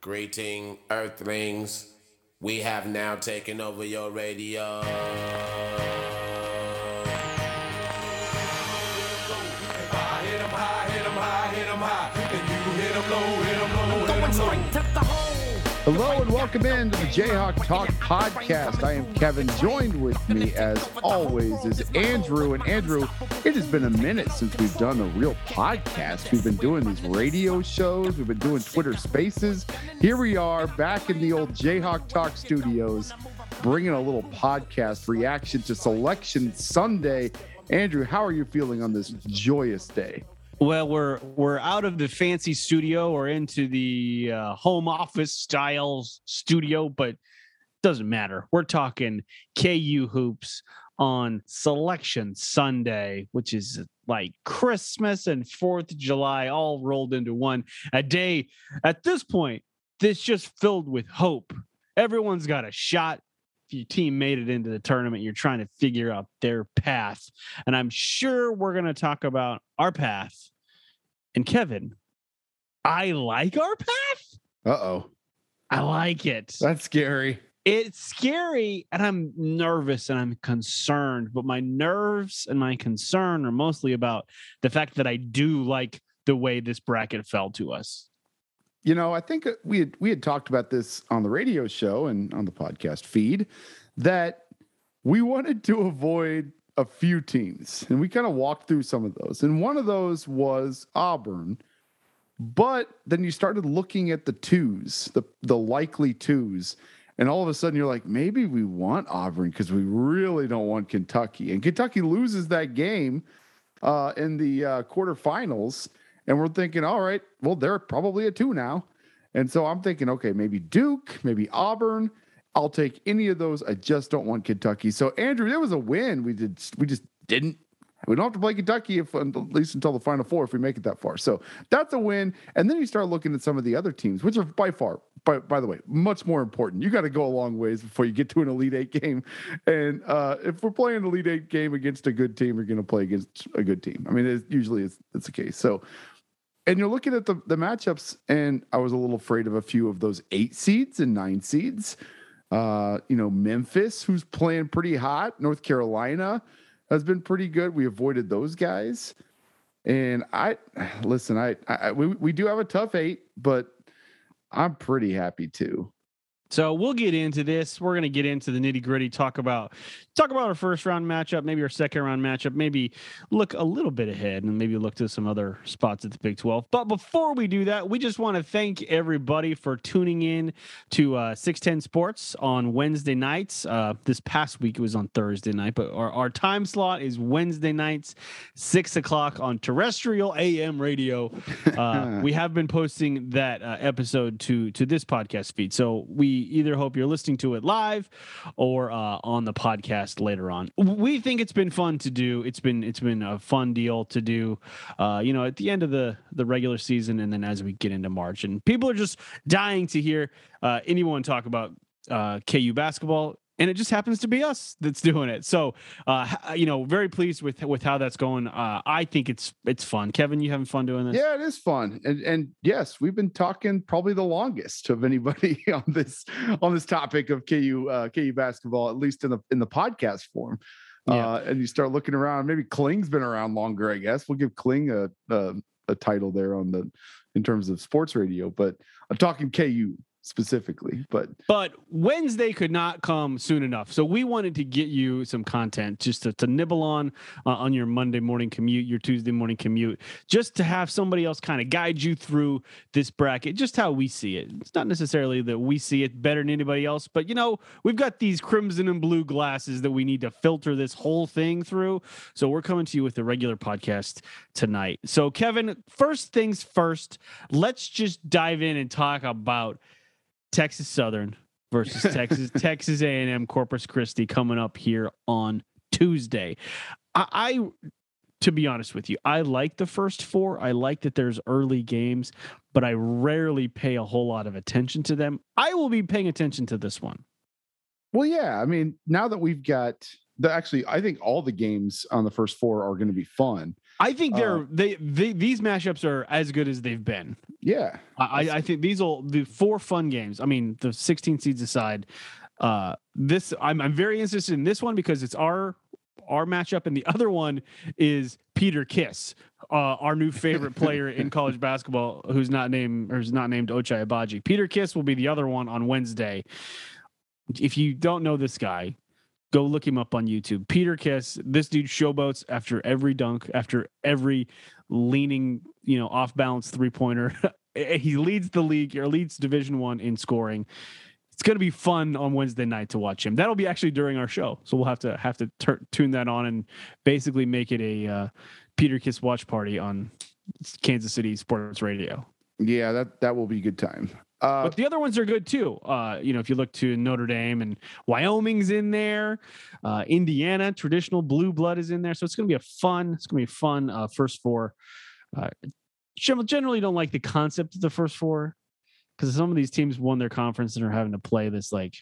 Greeting, Earthlings. We have now taken over your radio. Hello and welcome in to the Jayhawk Talk podcast. I am Kevin. Joined with me, as always, is Andrew. And Andrew, it has been a minute since we've done a real podcast. We've been doing these radio shows, we've been doing Twitter Spaces. Here we are back in the old Jayhawk Talk studios, bringing a little podcast reaction to Selection Sunday. Andrew, how are you feeling on this joyous day? Well, we're we're out of the fancy studio or into the uh, home office style studio, but doesn't matter. We're talking KU hoops on Selection Sunday, which is like Christmas and Fourth of July all rolled into one. A day at this point that's just filled with hope. Everyone's got a shot your team made it into the tournament, you're trying to figure out their path. And I'm sure we're going to talk about our path. And Kevin, I like our path. Uh oh. I like it. That's scary. It's scary and I'm nervous and I'm concerned, but my nerves and my concern are mostly about the fact that I do like the way this bracket fell to us. You know, I think uh, we had we had talked about this on the radio show and on the podcast feed that we wanted to avoid a few teams, and we kind of walked through some of those. And one of those was Auburn. But then you started looking at the twos, the the likely twos, and all of a sudden you're like, maybe we want Auburn because we really don't want Kentucky. And Kentucky loses that game uh, in the uh, quarterfinals and we're thinking, all right, well, they're probably a two now. And so I'm thinking, okay, maybe Duke, maybe Auburn. I'll take any of those. I just don't want Kentucky. So Andrew, there was a win. We did. We just didn't. We don't have to play Kentucky if at least until the final four if we make it that far. So that's a win. And then you start looking at some of the other teams, which are by far, by, by the way, much more important. You got to go a long ways before you get to an Elite Eight game. And uh, if we're playing an Elite Eight game against a good team, we're going to play against a good team. I mean, it usually it's, it's the case. So and you're looking at the, the matchups, and I was a little afraid of a few of those eight seeds and nine seeds. Uh, you know, Memphis, who's playing pretty hot, North Carolina has been pretty good. We avoided those guys. And I listen, I, I we, we do have a tough eight, but I'm pretty happy too. So we'll get into this. We're going to get into the nitty gritty. Talk about talk about our first round matchup, maybe our second round matchup, maybe look a little bit ahead, and maybe look to some other spots at the Big Twelve. But before we do that, we just want to thank everybody for tuning in to uh, Six Ten Sports on Wednesday nights. Uh, this past week it was on Thursday night, but our, our time slot is Wednesday nights, six o'clock on terrestrial AM radio. Uh, we have been posting that uh, episode to to this podcast feed, so we either hope you're listening to it live or uh, on the podcast later on. We think it's been fun to do. It's been it's been a fun deal to do. Uh, you know, at the end of the the regular season, and then as we get into March, and people are just dying to hear uh, anyone talk about uh, KU basketball and it just happens to be us that's doing it. So, uh, you know, very pleased with with how that's going. Uh, I think it's it's fun. Kevin, you having fun doing this? Yeah, it is fun, and and yes, we've been talking probably the longest of anybody on this on this topic of KU uh, KU basketball, at least in the in the podcast form. Yeah. Uh, and you start looking around. Maybe Kling's been around longer. I guess we'll give Kling a, a a title there on the in terms of sports radio, but I'm talking KU specifically but but wednesday could not come soon enough. So we wanted to get you some content just to, to nibble on uh, on your monday morning commute your tuesday morning commute just to have somebody else kind of guide you through this bracket just how we see it. It's not necessarily that we see it better than anybody else but you know we've got these crimson and blue glasses that we need to filter this whole thing through. So we're coming to you with the regular podcast tonight. So kevin first things first let's just dive in and talk about Texas Southern versus Texas Texas A&M Corpus Christi coming up here on Tuesday. I, I to be honest with you, I like the first four. I like that there's early games, but I rarely pay a whole lot of attention to them. I will be paying attention to this one. Well, yeah. I mean, now that we've got the actually, I think all the games on the first four are going to be fun. I think they're Uh, they, they these mashups are as good as they've been. Yeah. I, I- think these will the four fun games. I mean, the 16 seeds aside, uh, this I'm I'm very interested in this one because it's our our matchup, and the other one is Peter Kiss, uh, our new favorite player in college basketball, who's not named or who's not named Ochai Agbaji. Peter Kiss will be the other one on Wednesday. If you don't know this guy, go look him up on YouTube. Peter Kiss, this dude showboats after every dunk, after every leaning, you know, off balance three pointer. he leads the league or leads Division One in scoring. It's going to be fun on Wednesday night to watch him. That'll be actually during our show, so we'll have to have to tur- tune that on and basically make it a uh, Peter Kiss watch party on Kansas City Sports Radio. Yeah, that that will be a good time. Uh, But the other ones are good too. Uh, you know, if you look to Notre Dame and Wyoming's in there, uh, Indiana, traditional blue blood is in there. So it's going to be a fun. It's going to be a fun uh, first four. Uh, generally, don't like the concept of the first four because some of these teams won their conference and are having to play this like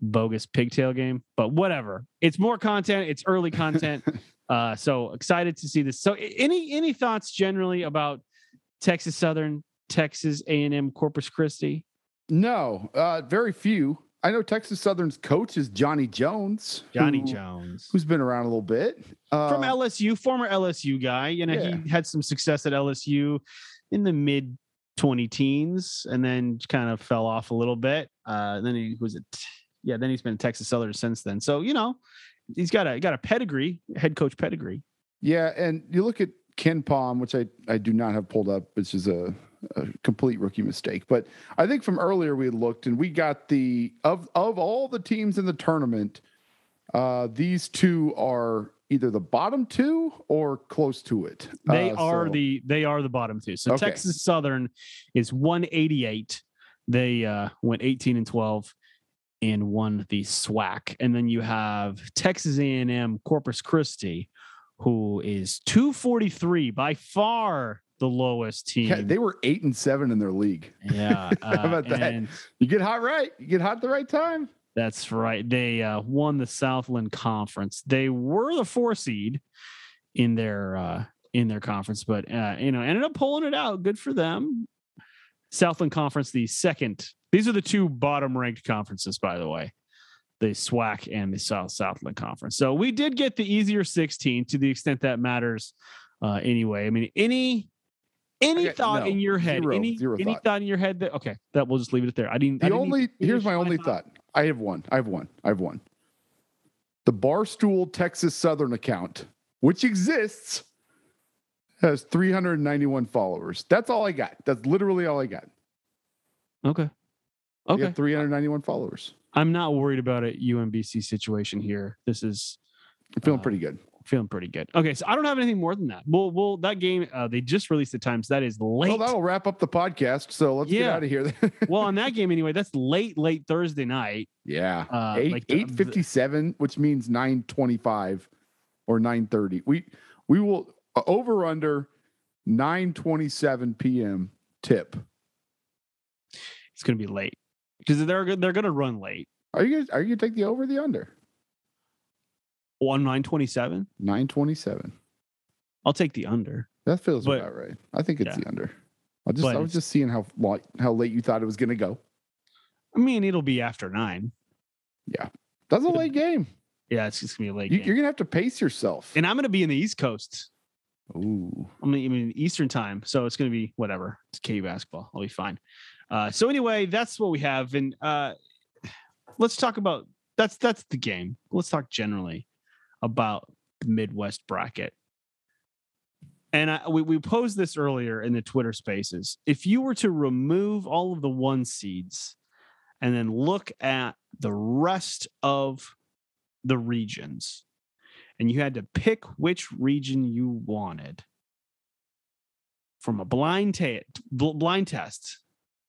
bogus pigtail game. But whatever, it's more content. It's early content. uh, so excited to see this. So any any thoughts generally about Texas Southern? Texas A&M Corpus Christi. no, uh, very few. I know Texas Southern's coach is Johnny Jones. Johnny who- Jones. who's been around a little bit. Uh, From LSU, former LSU guy. You know, Yeah. he had some success at LSU in the mid 20 teens and then kind of fell off a little bit. Uh, then he was at, yeah, then he's been at Texas Southern since then. So, you know, he's got a got a pedigree, head coach pedigree. Yeah, and you look at KenPom, which I, I do not have pulled up, which is a, a complete rookie mistake. But I think from earlier we looked and we got the of of all the teams in the tournament, uh, these two are either the bottom two or close to it. They Uh, are so- the they are the bottom two. So Okay. Texas Southern is 188. They uh, went 18 and 12 and won the SWAC. And then you have Texas A&M Corpus Christi, who is 243 by far the lowest team. Yeah, they were eight and seven in their league. yeah, uh, about that? You get hot right, you get hot the right time. That's right. They uh, won the Southland Conference. They were the four seed in their uh, in their conference, but uh, you know ended up pulling it out. Good for them. Southland Conference, the second. These are the two bottom ranked conferences, by the way, the SWAC and the South Southland Conference. So we did get the easier 16 to the extent that matters. Uh, anyway, I mean, any any Okay, thought no. in your head, Zero. any Zero any thought. thought. in your head that okay, that we'll just leave it there. I didn't. I The didn't only here's finish my only thought. I have one. I have one. I have one. The Barstool Texas Southern account, which exists, has 391 followers. That's all I got. That's literally all I got. Okay. Okay. have 391 followers. I'm not worried about a UMBC situation here. This is I'm feeling Uh, pretty good. Feeling pretty good. Okay, so I don't have anything more than that. Well, well, that game uh, they just released the times. That is late. Well, that'll wrap up the podcast. So let's get out of here. well, on that game anyway, that's late, late Thursday night. yeah. Uh, Eight like eight fifty seven, which means nine twenty five or nine thirty. We we will uh, over under nine twenty seven p.m. tip. It's gonna be late because they're they're gonna run late Are you are you gonna take the over or the under? On nine twenty seven. Nine twenty seven. I'll take the under. That feels But- about right. I think it's yeah. the under. I just But I was just seeing how how late you thought it was gonna go. I mean, it'll be after nine. Yeah, That's a late game. Yeah, it's just gonna be a late You, game. you're gonna have to pace yourself. and I'm gonna be in the East Coast. Ooh. I mean, I mean Eastern time, so it's going to be whatever. It's KU basketball. I'll be fine. Uh, so anyway, that's what we have, and uh, let's talk about that's that's the game. Let's talk generally about the Midwest bracket. And I, we we posed this earlier in the Twitter Spaces. If you were to remove all of the one seeds and then look at the rest of the regions, and you had to pick which region you wanted from a blind ta- bl- blind test,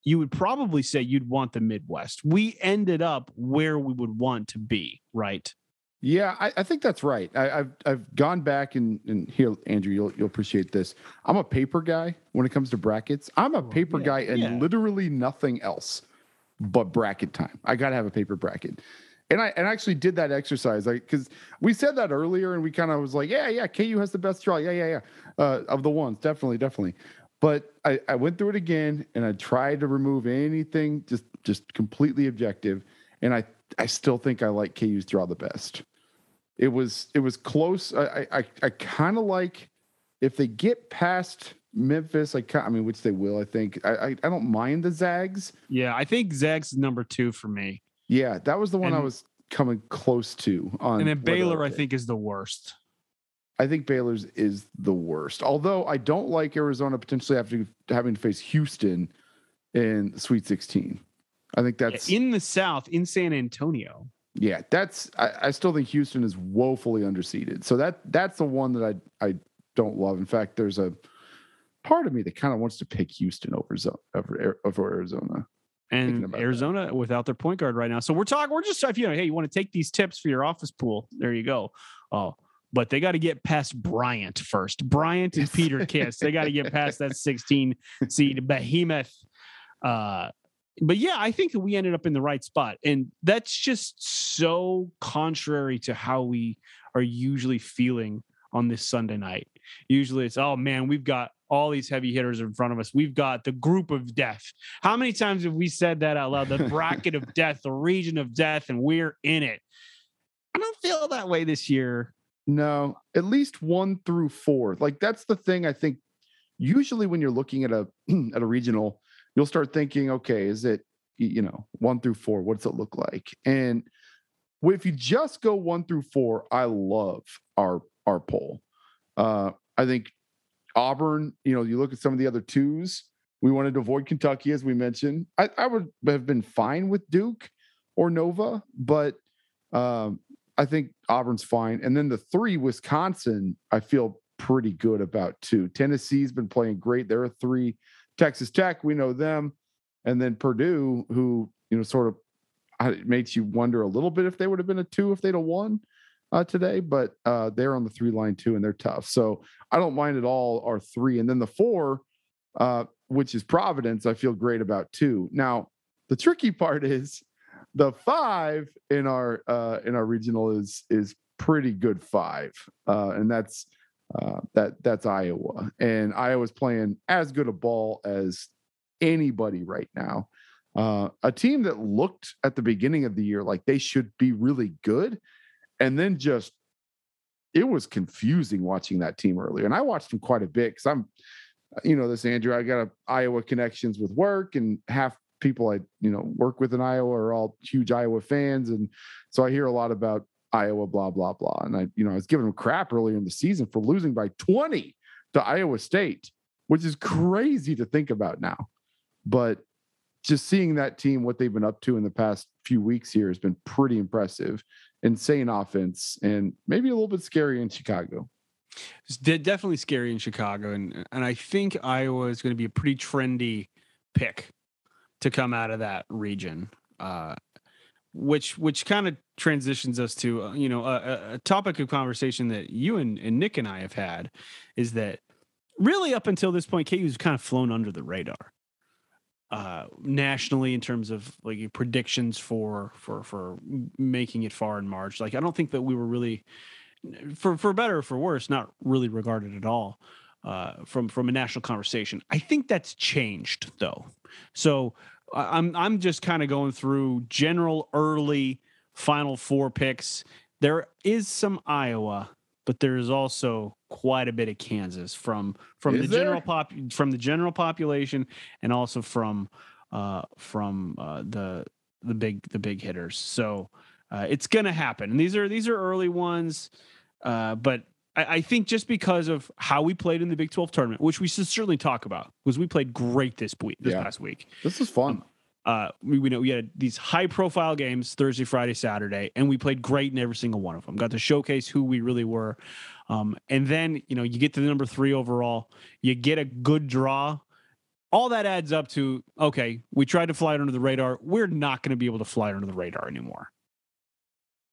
you would probably say you'd want the Midwest. We ended up where we would want to be, right? Yeah, I, I think that's right. I, I've I've gone back and and here, Andrew, you'll you'll appreciate this. I'm a paper guy when it comes to brackets. I'm a paper yeah, guy and yeah. literally nothing else but bracket time. I gotta have a paper bracket. And I and I actually did that exercise, like because we said that earlier, and we kind of was like, yeah, yeah, KU has the best draw, yeah, yeah, yeah, uh, of the ones, definitely, definitely. But I, I went through it again, and I tried to remove anything just just completely objective, and I I still think I like KU's draw the best. It was it was close. I I I kind of like if they get past Memphis, I I mean, which they will, I think. I, I, I don't mind the Zags. Yeah, I think Zags is number two for me. Yeah, that was the one And- I was coming close to. On And then Baylor, I think, is the worst. I think Baylor's is the worst. Although I don't like Arizona potentially after having to face Houston in Sweet 16. I think that's in the South, in San Antonio. yeah, that's I, I still think Houston is woefully underseeded. So that that's the one that I I don't love. In fact, there's a part of me that kind of wants to pick Houston over over, over Arizona. And about that. Arizona without their point guard right now. So we're talking, we're just if you know, hey, you want to take these tips for your office pool? There you go. Oh, but they got to get past Bryant first. Bryant and Peter Kiss. They got to get past that 16 seed behemoth. Uh, but yeah, I think that we ended up in the right spot, and that's just so contrary to how we are usually feeling on this Sunday night. Usually, it's oh man, we've got all these heavy hitters in front of us. We've got the group of death. How many times have we said that out loud? The bracket of death, the region of death, and we're in it. I don't feel that way this year. No, at least one through four. Like that's the thing I think usually when you're looking at a at a regional, you'll start thinking, okay, is it you know, one through four, what's it look like? And if you just go one through four, I love our our poll. Uh I think Auburn, you know, you look at some of the other twos, we wanted to avoid Kentucky, as we mentioned. I, I would have been fine with Duke or Nova, but um, I think Auburn's fine. And then the three, Wisconsin, I feel pretty good about too. Tennessee's been playing great. They're a three. Texas Tech, we know them. And then Purdue, who, you know, sort of uh, it makes you wonder a little bit if they would have been a two if they'd have won uh, today, but uh, they're on the three line too, and they're tough. So I don't mind at all our three. And then the four, uh, which is Providence, I feel great about too. Now, the tricky part is the five in our uh, in our regional is is pretty good five, uh, and that's uh, that that's Iowa, and Iowa's playing as good a ball as anybody right now. Uh, a team that looked at the beginning of the year like they should be really good, and then just it was confusing watching that team earlier. And I watched them quite a bit because I'm, you know, this Andrew. I got a Iowa connections with work, and half people I you know work with in Iowa are all huge Iowa fans, and so I hear a lot about Iowa, blah blah blah. And I, you know, I was giving them crap earlier in the season for losing by 20 to Iowa State, which is crazy to think about now. But just seeing that team, what they've been up to in the past few weeks here, has been pretty impressive. Insane offense, and maybe a little bit scary in Chicago. It's de- definitely scary in Chicago, and and I think Iowa is going to be a pretty trendy pick to come out of that region. Uh, which which kind of transitions us to uh, you know a, a- topic of conversation that you and, and Nick and I have had is that really up until this point, KU's kind of flown under the radar uh nationally in terms of like predictions for for for making it far in March. Like I don't think that we were really for for better or for worse, not really regarded at all uh, from from a national conversation. I think that's changed though. So I'm I'm just kind of going through general early Final Four picks. There is some Iowa, but there is also quite a bit of Kansas from from Is the general pop from the general population and also from uh, from uh, the the big the big hitters. So uh, it's gonna happen. And these are these are early ones, uh, but I, I think just because of how we played in the Big Twelve tournament, which we should certainly talk about, because we played great this week this Yeah. past week. This is fun. Uh, we, we know we had these high profile games Thursday, Friday, Saturday, and we played great in every single one of them. Got to showcase who we really were. Um, and then, you know, you get to the number three overall, you get a good draw. All that adds up to okay, we tried to fly under the radar. We're not going to be able to fly under the radar anymore.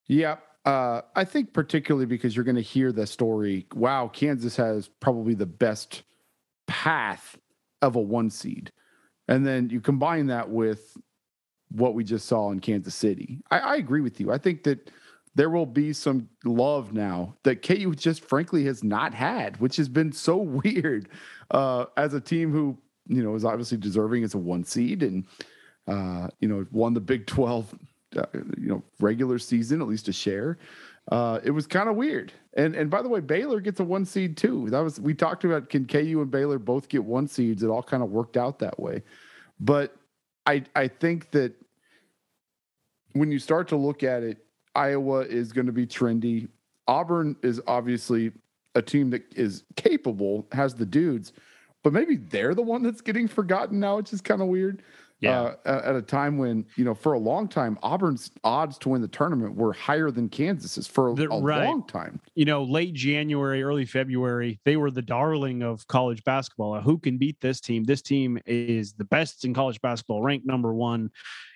Yeah. Uh, I think particularly because you're going to hear the story. Wow, Kansas has probably the best path of a one seed, and then you combine that with what we just saw in Kansas City. I, I agree with you. I think that there will be some love now that KU just frankly has not had, which has been so weird uh, as a team who you know is obviously deserving as a one seed and uh, you know won the Big Twelve uh, you know regular season at least a share. Uh, it was kind of weird. And and by the way, Baylor gets a one seed too. That was we talked about can KU and Baylor both get one seeds. It all kind of worked out that way. But I I think that when you start to look at it, Iowa is going to be trendy. Auburn is obviously a team that is capable, has the dudes, but maybe they're the one that's getting forgotten now, which is kind of weird. Yeah. Uh, at a time when you know, for a long time, Auburn's odds to win the tournament were higher than Kansas's for a, The- a right. long time. you know, late January, early February, they were the darling of college basketball. Who can beat this team? This team is the best in college basketball, ranked number one.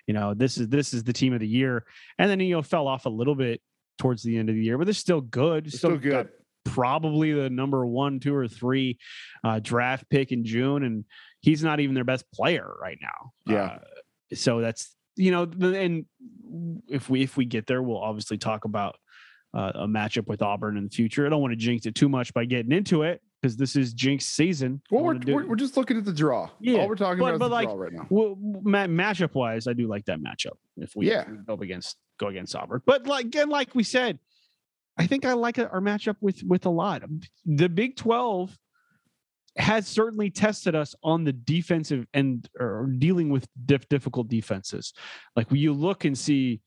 You know, this is this is the team of the year. And then you know fell off a little bit towards the end of the year, but they're still good. It's still got good. Probably the number one, two, or three uh, draft pick in June, and he's not even their best player right now. Yeah. Uh, so that's you know, and if we if we get there, we'll obviously talk about uh, a matchup with Auburn in the future. I don't want to jinx it too much by getting into it because this is jinx season. Well, we're, do- we're, just looking at the draw. Yeah, All we're talking but- about is but the like, draw right now. well, ma- matchup wise, I do like that matchup. If we, Yeah. go up against go against Auburn, but like again, like we said, I think I like our matchup with with a lot. The Big Twelve has certainly tested us on the defensive end or dealing with diff- difficult defenses. Like you look and see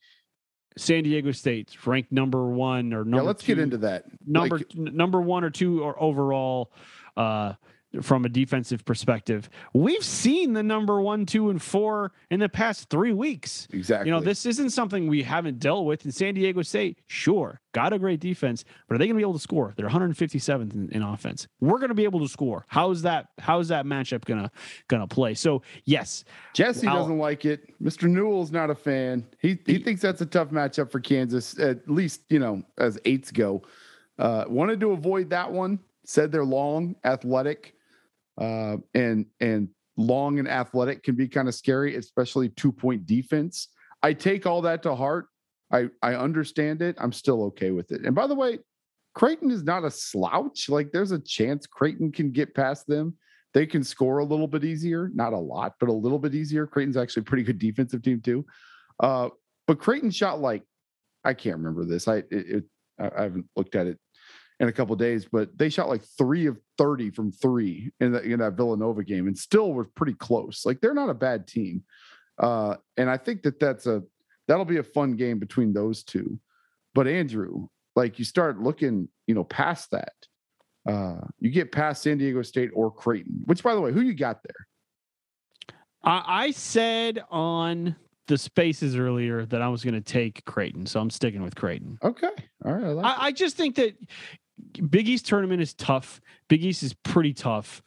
San Diego State's ranked number one or number Yeah, let's get into that. number Like, number one or two or overall uh from a defensive perspective we've seen the number one two and four in the past three weeks exactly. you know this isn't something we haven't dealt with in san diego state sure got a great defense but are they going to be able to score they're 157th in, in offense we're going to be able to score how's that how's that matchup gonna gonna play so yes Jesse Wow. doesn't like it. Mr. Newell's not a fan. He he He- thinks that's a tough matchup for Kansas, at least, you know, as eights go. Uh, wanted to avoid that one. Said they're long, athletic, uh, and and long and athletic can be kind of scary, especially two point defense. I take all that to heart. I I understand it. I'm still okay with it. And by the way, Creighton is not a slouch. Like there's a chance Creighton can get past them they can score a little bit easier, not a lot, but a little bit easier. Creighton's actually a pretty good defensive team too. Uh, but Creighton shot like I can't remember this. I it, it I haven't looked at it in a couple days, but they shot like three of thirty from three in, the, in that Villanova game, and still were pretty close. Like they're not a bad team, uh, and I think that that's a that'll be a fun game between those two. But Andrew, like you start looking, you know, past that uh, you get past San Diego State or Creighton, which by the way, who you got there? i, I said on the spaces earlier that i was going to take creighton so i'm sticking with creighton Okay. All right. I like I, I just think that Big East tournament is tough. Big East is pretty tough.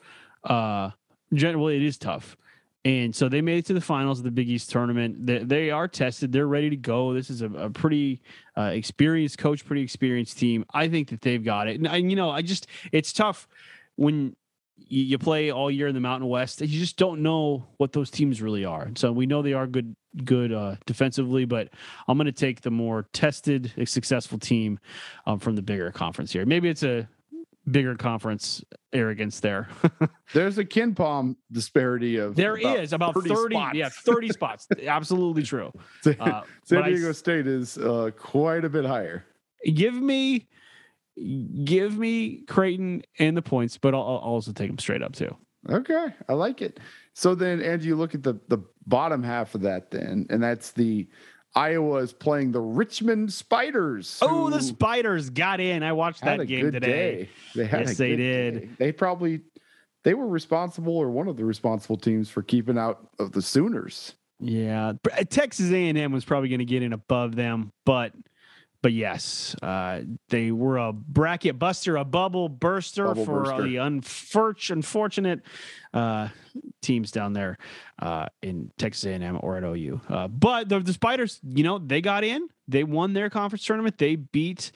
Uh, generally, it is tough. And so they made it to the finals of the Big East tournament. They, they are tested. They're ready to go. This is a, a pretty uh, experienced coach, pretty experienced team. I think that they've got it. And, and you know, I just, it's tough when you, you play all year in the Mountain West. You just don't know what those teams really are. So we know they are good, good uh, defensively, but I'm going to take the more tested, successful team um, from the bigger conference here. Maybe it's a bigger conference arrogance there. There's a KenPom disparity of There is about 30, spots. yeah, 30 spots. Absolutely true. San Uh, San but I Diego State is uh, quite a bit higher. give me, give me Creighton and the points, but I'll, I'll also take them straight up too. Okay, I like it. So then, Andrew, you look at the the bottom half of that, then, and that's the Iowa is playing the Richmond Spiders. Oh, the Spiders got in. I watched had that a game good today. day. They had Yes, a they did. day. They probably they were responsible, or one of the responsible teams for keeping out of the Sooners. Yeah, Texas A&M was probably going to get in above them, but but yes, uh, they were a bracket buster, a bubble burster Bubble for uh, burster. the unfor- unfortunate uh, teams down there uh, in Texas A&M or at OU. Uh, but the, the Spiders, you know, they got in. They won their conference tournament. They beat.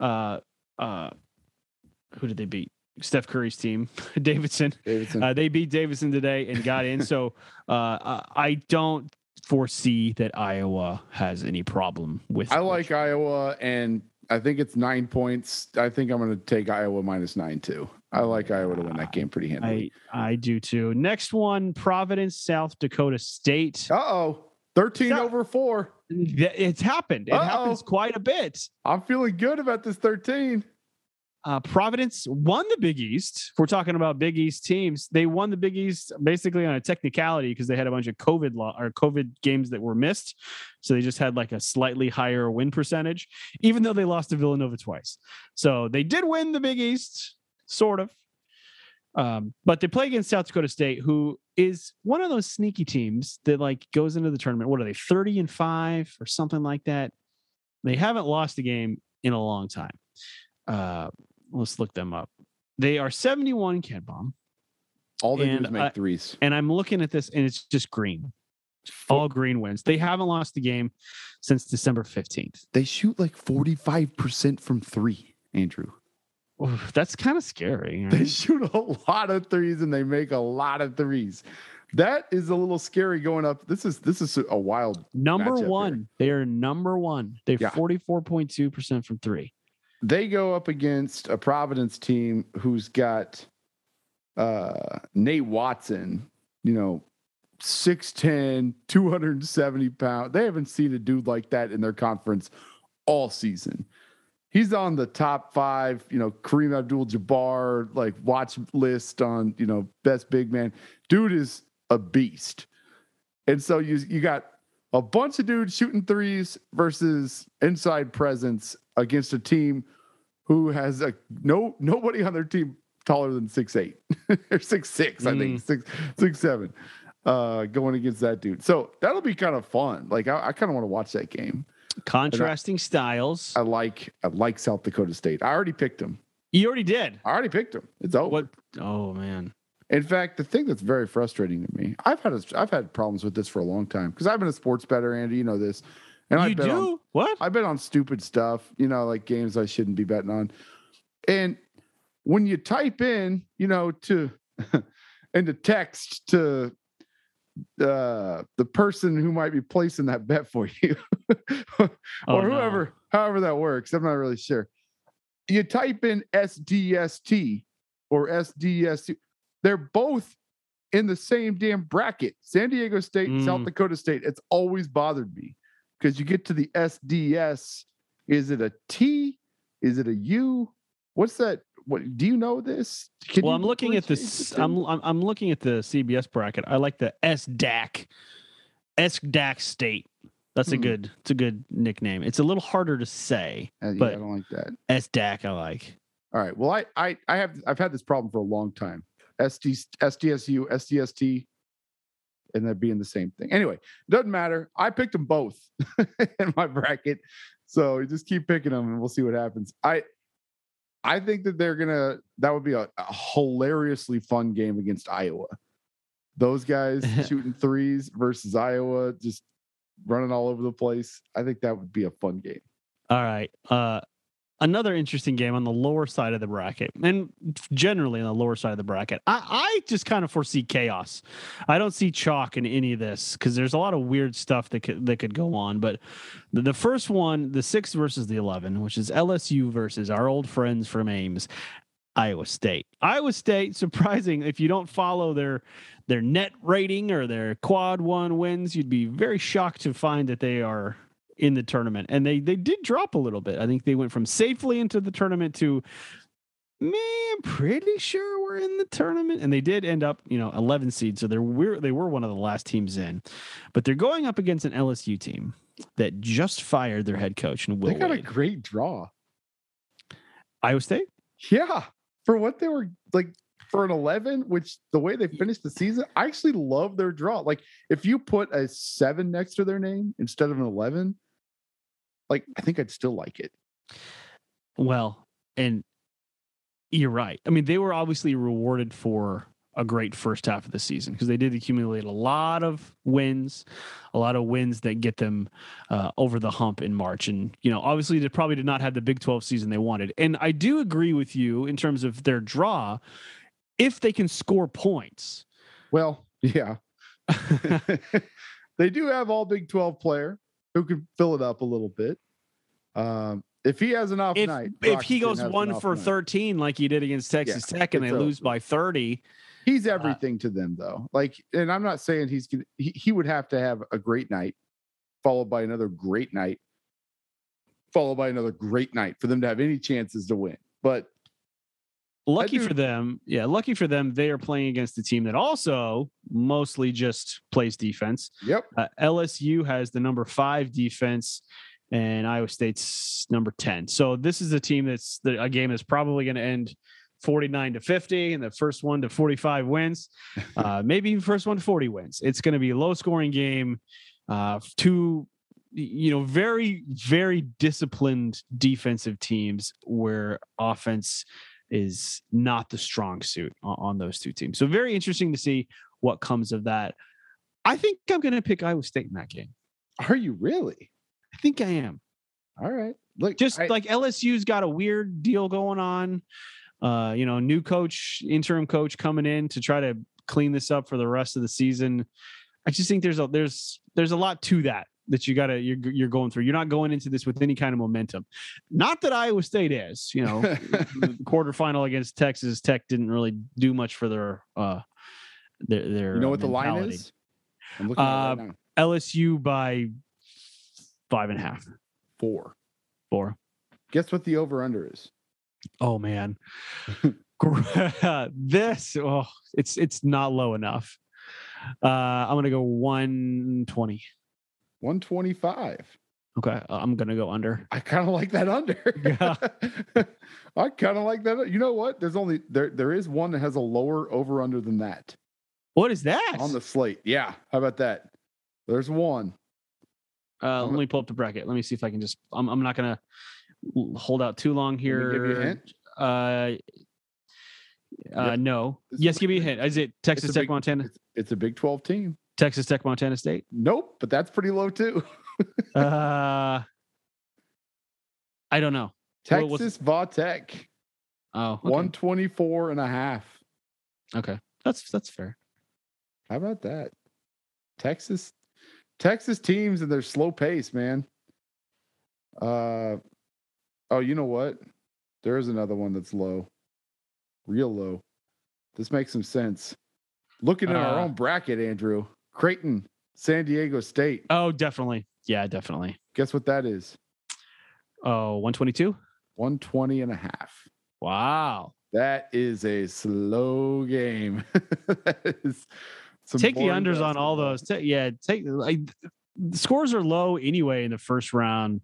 Uh, uh, who did they beat? Steph Curry's team, Davidson. Davidson. Uh, they beat Davidson today and got in. So uh, I don't foresee that Iowa has any problem with. I like Iowa, and I think it's nine points. I think I'm going to take Iowa minus nine too. I like Iowa to win that game pretty handily. I I do too. Next one, Providence, South Dakota State. Uh oh, thirteen So- over four. It's happened. It happens Uh-oh. quite a bit. I'm feeling good about this thirteen. Uh, Providence won the Big East. If we're talking about Big East teams, they won the Big East basically on a technicality because they had a bunch of COVID law or COVID games that were missed. So they just had like a slightly higher win percentage, even though they lost to Villanova twice. So they did win the Big East, sort of. Um, but they play against South Dakota State, who is one of those sneaky teams that like goes into the tournament. What are they, 30 and 5 or something like that? They haven't lost a game in a long time. Uh, let's look them up. They are 71 KenPom, All they do And is make I- threes. and I'm looking at this, and it's just green. All green wins. They haven't lost the game since December 15th. They shoot like 45 percent from three. Andrew, that's kind of scary. they shoot a lot of threes and they make a lot of threes. That is a little scary going up. This is this is a wild. Number matchup here. one. They are number one. They're Yeah. 44.2% from three. They go up against a Providence team who's got uh Nate Watson, you know, 6'10, 270 pounds. They haven't seen a dude like that in their conference all season. He's on the top five, you know, Kareem Abdul Jabbar, like watch list on, you know, best big man. Dude is a beast. And so you you got a bunch of dudes shooting threes versus inside presence against a team who has a no nobody on their team taller than six eight or six six, I think six six seven, uh, going against that dude. So that'll be kind of fun. Like I, I kind of want to watch that game. Contrasting styles. I like I like South Dakota State. I already picked them. You already did. I already picked them. It's over. What? Oh, man. In fact, the thing that's very frustrating to me, I've had a, I've had problems with this for a long time because I've been a sports bettor, Andy. You know this, and I bet do? on what? I bet on stupid stuff, you know, like games I shouldn't be betting on. And when you type in, you know, to into text to uh the person who might be placing that bet for you or Oh, no. whoever, however that works, I'm not really sure. You type in SDST or SDST, they're both in the same damn bracket. San Diego State, and South Mm. Dakota State. It's always bothered me because you get to the SDS. Is it a T? Is it a U? What's that? What do you know this? Can well, I'm looking at this. the? I'm, I'm I'm looking at the CBS bracket. I like the SDAC, SDAC State. That's a Hmm. good. It's a good nickname. It's a little harder to say. Uh, yeah, but- I don't like that. SDAC, I like. All right. Well, I I I have I've had this problem for a long time. SD SDSU, SDST, and that being the same thing. Anyway, doesn't matter. I picked them both in my bracket, so you just keep picking them, and we'll see what happens. I I think that they're gonna. That would be a, a hilariously fun game against Iowa. Those guys shooting threes versus Iowa, just running all over the place. I think that would be a fun game. All right. Uh, another interesting game on the lower side of the bracket, and generally on the lower side of the bracket. I, I just kind of foresee chaos. I don't see chalk in any of this because there's a lot of weird stuff that could that could go on. But the, the first one, the six versus the eleven, which is LSU versus our old friends from Ames. Iowa State. Iowa State, surprising if you don't follow their their net rating or their quad one wins, you'd be very shocked to find that they are in the tournament. And they they did drop a little bit. I think they went from safely into the tournament to man, I'm pretty sure we're in the tournament. And they did end up, you know, 11 seed. So they're we're, they were one of the last teams in. But they're going up against an LSU team that just fired their head coach and Will they got a great draw. Iowa State. Yeah, for what they were like for an 11, which the way they finished the season, I actually love their draw. Like if you put a seven next to their name instead of an 11, like I think I'd still like it. Well, and you're right. I mean, they were obviously rewarded for a great first half of the season because they did accumulate a lot of wins, a lot of wins that get them uh, over the hump in March. And, you know, obviously they probably did not have the Big 12 season they wanted. And I do agree with you in terms of their draw if they can score points. Well, yeah. they do have all Big 12 player who can fill it up a little bit. Um, if he has an off If night, if he goes one for night. 13 like he did against Texas Tech and they lose by 30, he's everything to them though. Like, and I'm not saying he's gonna, he, he would have to have a great night, followed by another great night, followed by another great night for them to have any chances to win. But lucky for them, yeah, lucky for them, they are playing against a team that also mostly just plays defense. yep, Uh, LSU has the number five defense, and Iowa State's number 10. So this is a team that's the, a game that's probably going to end 49 to 50, and the first one to 45 wins, uh, maybe even first one to 40 wins. It's going to be a low scoring game. Uh, two, you know, very, very disciplined defensive teams where offense is not the strong suit on, on those two teams. So very interesting to see what comes of that. I think I'm going to pick Iowa State in that game. are you really? I think I am. All right, look, Just I- like LSU's got a weird deal going on. Uh, you know, new coach, interim coach coming in to try to clean this up for the rest of the season. I just think there's a there's there's a lot to that that you gotta you're you're going through. You're not going into this with any kind of momentum. Not that Iowa State is, you know, the quarterfinal against Texas Tech didn't really do much for their uh their their you know uh, what the line is? I'm looking at Uh, right. LSU by five and a half, Four. four. Guess what the over under is? Oh man, this oh, it's it's not low enough. Uh, I'm gonna go 120. 125. Okay, uh, I'm gonna go under. I kind of like that under. Yeah. I kind of like that. You know what? There's only there there is one that has a lower over under than that What is that? on the slate. Yeah. How about that? There's one. uh, let me pull up the bracket. Let me see if I can just. I'm I'm not gonna hold out too long here. give you a hint. Uh, uh, Yep. no. Yes, give me a hint. Is it Texas Tech, big- Montana? It's, it's a Big 12 team. Texas Tech, Montana State. Nope, but that's pretty low too. Uh, I don't know. Texas Va Tech, Oh, okay. 124 and a half. Okay, that's that's fair. How about that? Texas, Texas teams and their slow pace, man. Uh, oh, you know what? There is another one that's low, real low. This makes some sense. Looking at our Uh, own bracket, Andrew, Creighton, San Diego State. Oh, definitely. Yeah, definitely. Guess what that is? Oh, 122? 120 and a half. Wow. That is a slow game. that is some take the unders on all those. Ta- yeah, take like the scores are low anyway in the first round.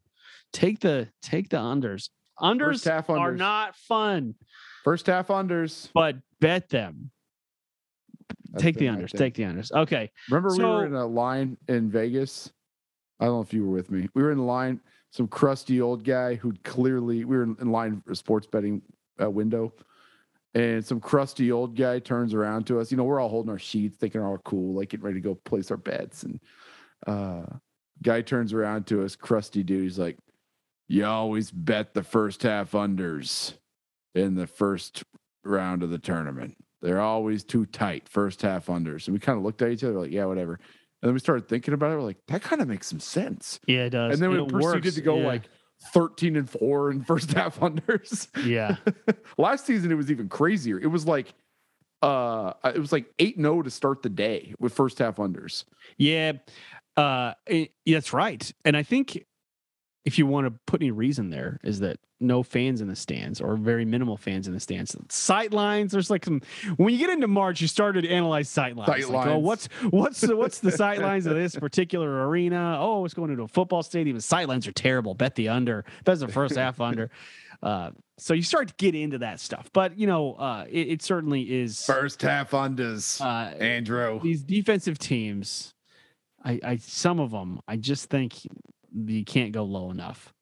Take the take the unders. Unders half are not fun, First half unders. but bet them. That's take the unders. Take the unders. Okay. Remember, we were in a line in Vegas. I don't know if you were with me. We were in line. Some crusty old guy who'd clearly we were in in line for a sports betting uh, window, and some crusty old guy turns around to us. You know, we're all holding our sheets, thinking we're all cool, like getting ready to go place our bets. And uh, guy turns around to us, crusty dude. He's like, "You always bet the first half unders in the first round of the tournament. They're always too tight, first half unders." And we kind of looked at each other like, "Yeah, whatever." And then we started thinking about it. We're like, "That kind of makes some sense." Yeah, it does. And then we it proceeded works. to go Yeah. like 13 and 4 in first half unders. yeah. Last season it was even crazier. It was like uh it was like 8 0 to start the day with first half unders. Yeah, uh, it- that's right. And I think if you want to put any reason there, is that no fans in the stands or very minimal fans in the stands. Sight lines. There's like some. When you get into March, you started to analyze sight lines. Sight Like, oh, what's what's the, what's the sight lines of this particular arena? Oh, it's going into a football stadium. The sight lines are terrible. Bet the under. Bet's the first half under. Uh, so you start to get into that stuff, but you know, uh, it, it certainly is. First half unders. Uh, Andrew. these defensive teams, I, I some of them, I just think you can't go low enough,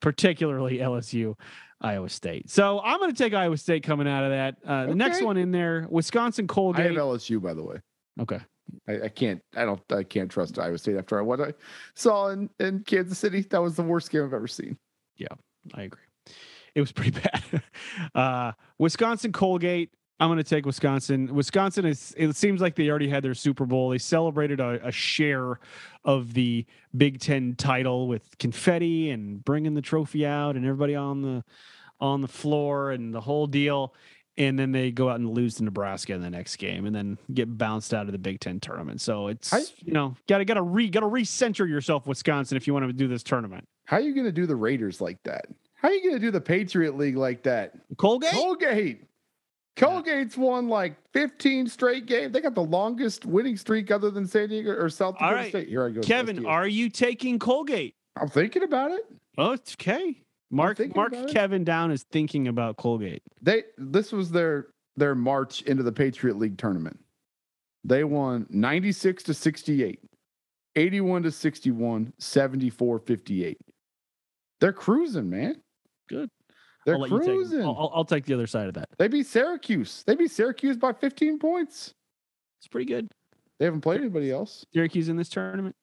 particularly LSU, Iowa State. So I'm going to take Iowa State coming out of that. Uh, the next one in there, Wisconsin I have Colgate. LSU by the way. Okay, I, I can't I don't I can't trust Iowa State after what I saw in, in Kansas City. That was the worst game I've ever seen. Yeah, I agree. It was pretty bad. Uh, Wisconsin Colgate. I'm going to take Wisconsin. Wisconsin is. It seems like they already had their Super Bowl. They celebrated a, a share of the Big Ten title with confetti and bringing the trophy out and everybody on the on the floor and the whole deal. And then they go out and lose to Nebraska in the next game, and then get bounced out of the Big Ten tournament. So it's I- you know gotta gotta re gotta recenter yourself, Wisconsin, if you want to do this tournament. How are you going to do the Raiders like that? How are you going to do the Patriot League like that? Colgate. Colgate. Colgate's won like 15 straight games. They got the longest winning streak other than San Diego or South Dakota right. State. Here I go. Kevin, are you taking Colgate? I'm thinking about it. Oh, it's okay. Mark Mark. Kevin down is thinking about Colgate. They this was their their march into the Patriot League tournament. They won 96 to 68, 81 to 61, 74 58. They're cruising, man. Good. They're I'll you take cruising. I'll, I'll- take the other side of that. They beat Syracuse. They beat Syracuse by 15 points. It's pretty good. They haven't played anybody else. Syracuse in this tournament?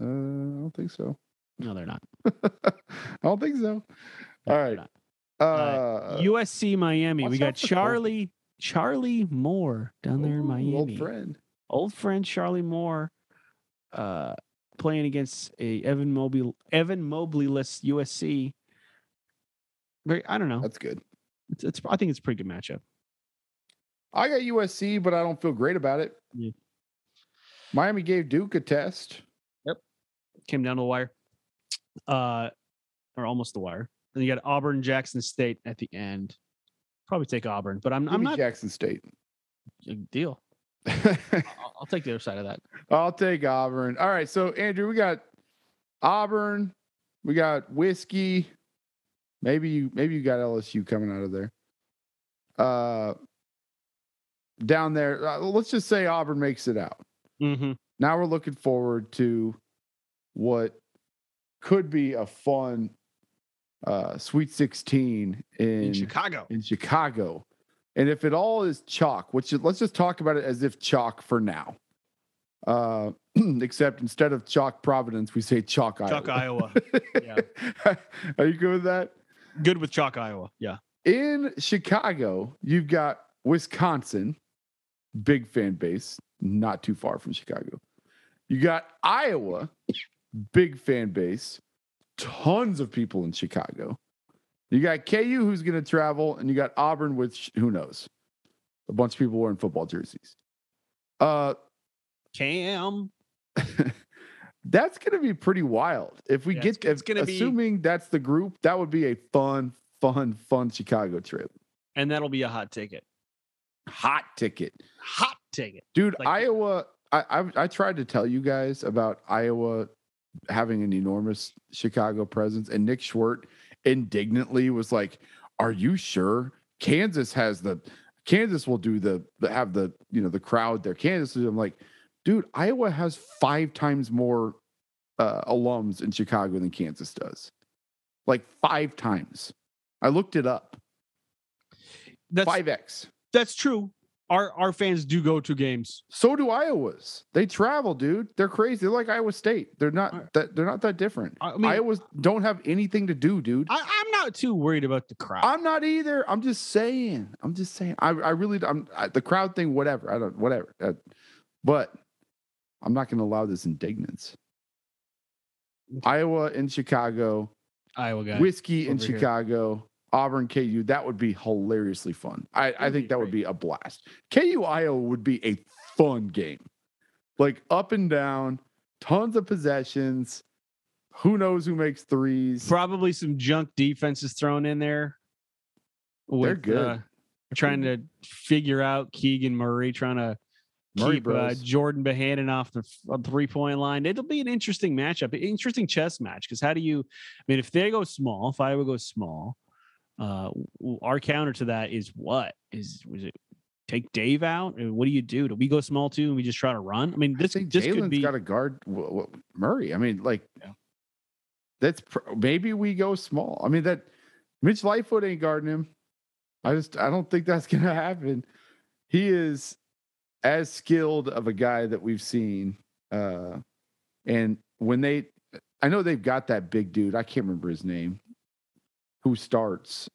Uh, I don't think so. No, they're not. I don't think so. No, All right. not. Uh, USC Miami. We got Charlie Charlie Moore down there in Miami. Old friend. Old friend Charlie Moore uh playing against a Evan Mobley Evan Mobley-less USC. Very, I don't know. That's good. It's, it's I think it's a pretty good matchup. I got USC, but I don't feel great about it. Yeah. Miami gave Duke a test. Yep. Came down to the wire, uh, or almost the wire. And you got Auburn, Jackson State at the end. Probably take Auburn, but I'm Give I'm not Jackson State. deal. I'll, I'll take the other side of that. I'll take Auburn. All right, so Andrew, we got Auburn, we got whiskey. Maybe you maybe you got LSU coming out of there. Uh, down there, uh, let's just say Auburn makes it out. Mm-hmm. Now we're looking forward to what could be a fun uh, Sweet 16 in, In Chicago, in Chicago. And if it all is chalk, which is, let's just talk about it as if chalk for now. Uh, except instead of chalk Providence, we say chalk Iowa. Chalk Iowa. Yeah. Are you good with that? Good with Chalk Iowa. Yeah. In Chicago, you've got Wisconsin, big fan base, not too far from Chicago. You got Iowa, big fan base, tons of people in Chicago. You got KU who's going to travel, and you got Auburn, which who knows? A bunch of people wearing football jerseys. Uh, Cam. that's going to be pretty wild. If we Yeah, get, it's g- it's if- gonna be- assuming that's the group, that would be a fun, fun, fun Chicago trip. And that'll be a hot ticket. Hot ticket. Hot ticket. Dude, Like- Iowa. I, I I tried to tell you guys about Iowa having an enormous Chicago presence, and Nick Schwert indignantly was like, "Are you sure Kansas has the Kansas will do the, the have the you know the crowd there? Kansas." is-" I'm like, dude, Iowa has five times more uh, alums in Chicago than Kansas does, like five times. I looked it up. That's Five x. that's true. Our our fans do go to games. So do Iowas. They travel, dude. They're crazy. They're like Iowa State. They're not that. They're not that different. I mean, Iowas don't have anything to do, dude. I, I'm not too worried about the crowd. I'm not either. I'm just saying. I'm just saying. I, I really. I'm I, the crowd thing. Whatever. I don't. Whatever. Uh, but I'm not going to allow this indignance. Iowa in Chicago, Iowa guy. whiskey in over here. Chicago, Auburn, KU. That would be hilariously fun. I, I think that would be a blast. KU Iowa would be a fun game. Like up and down, tons of possessions. Who knows who makes threes? Probably some junk defenses thrown in there. They're good. uh, trying to figure out Keegan Murray, trying to Murray keep uh, Jordan Bohannon off the three point line. It'll be an interesting matchup, interesting chess match. Because how do you? I mean, if they go small, if Iowa goes small, uh, our counter to that is what is was it? Take Dave out? What do you do? Do we go small too and we just try to run? I mean, I this think this could Jalen's be got to guard w- w- Murray. I mean, like, Yeah. that's pr- maybe we go small. I mean, that Mitch Lightfoot ain't guarding him. I just I don't think that's gonna happen. He is as skilled of a guy that we've seen. Uh, and when they, I know they've got that big dude. I can't remember his name. Who starts?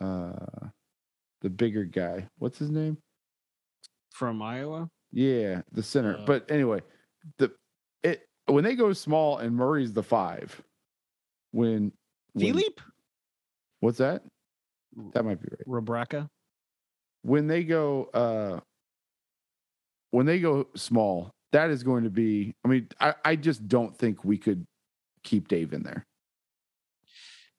Uh, the bigger guy. What's his name? from Iowa. Yeah, the center. Uh, but anyway, the it when they go small and Murray's the five. When, when Filip what's that? That might be right. Rebraca. When they go uh when they go small, that is going to be I mean, I, I just don't think we could keep Dave in there.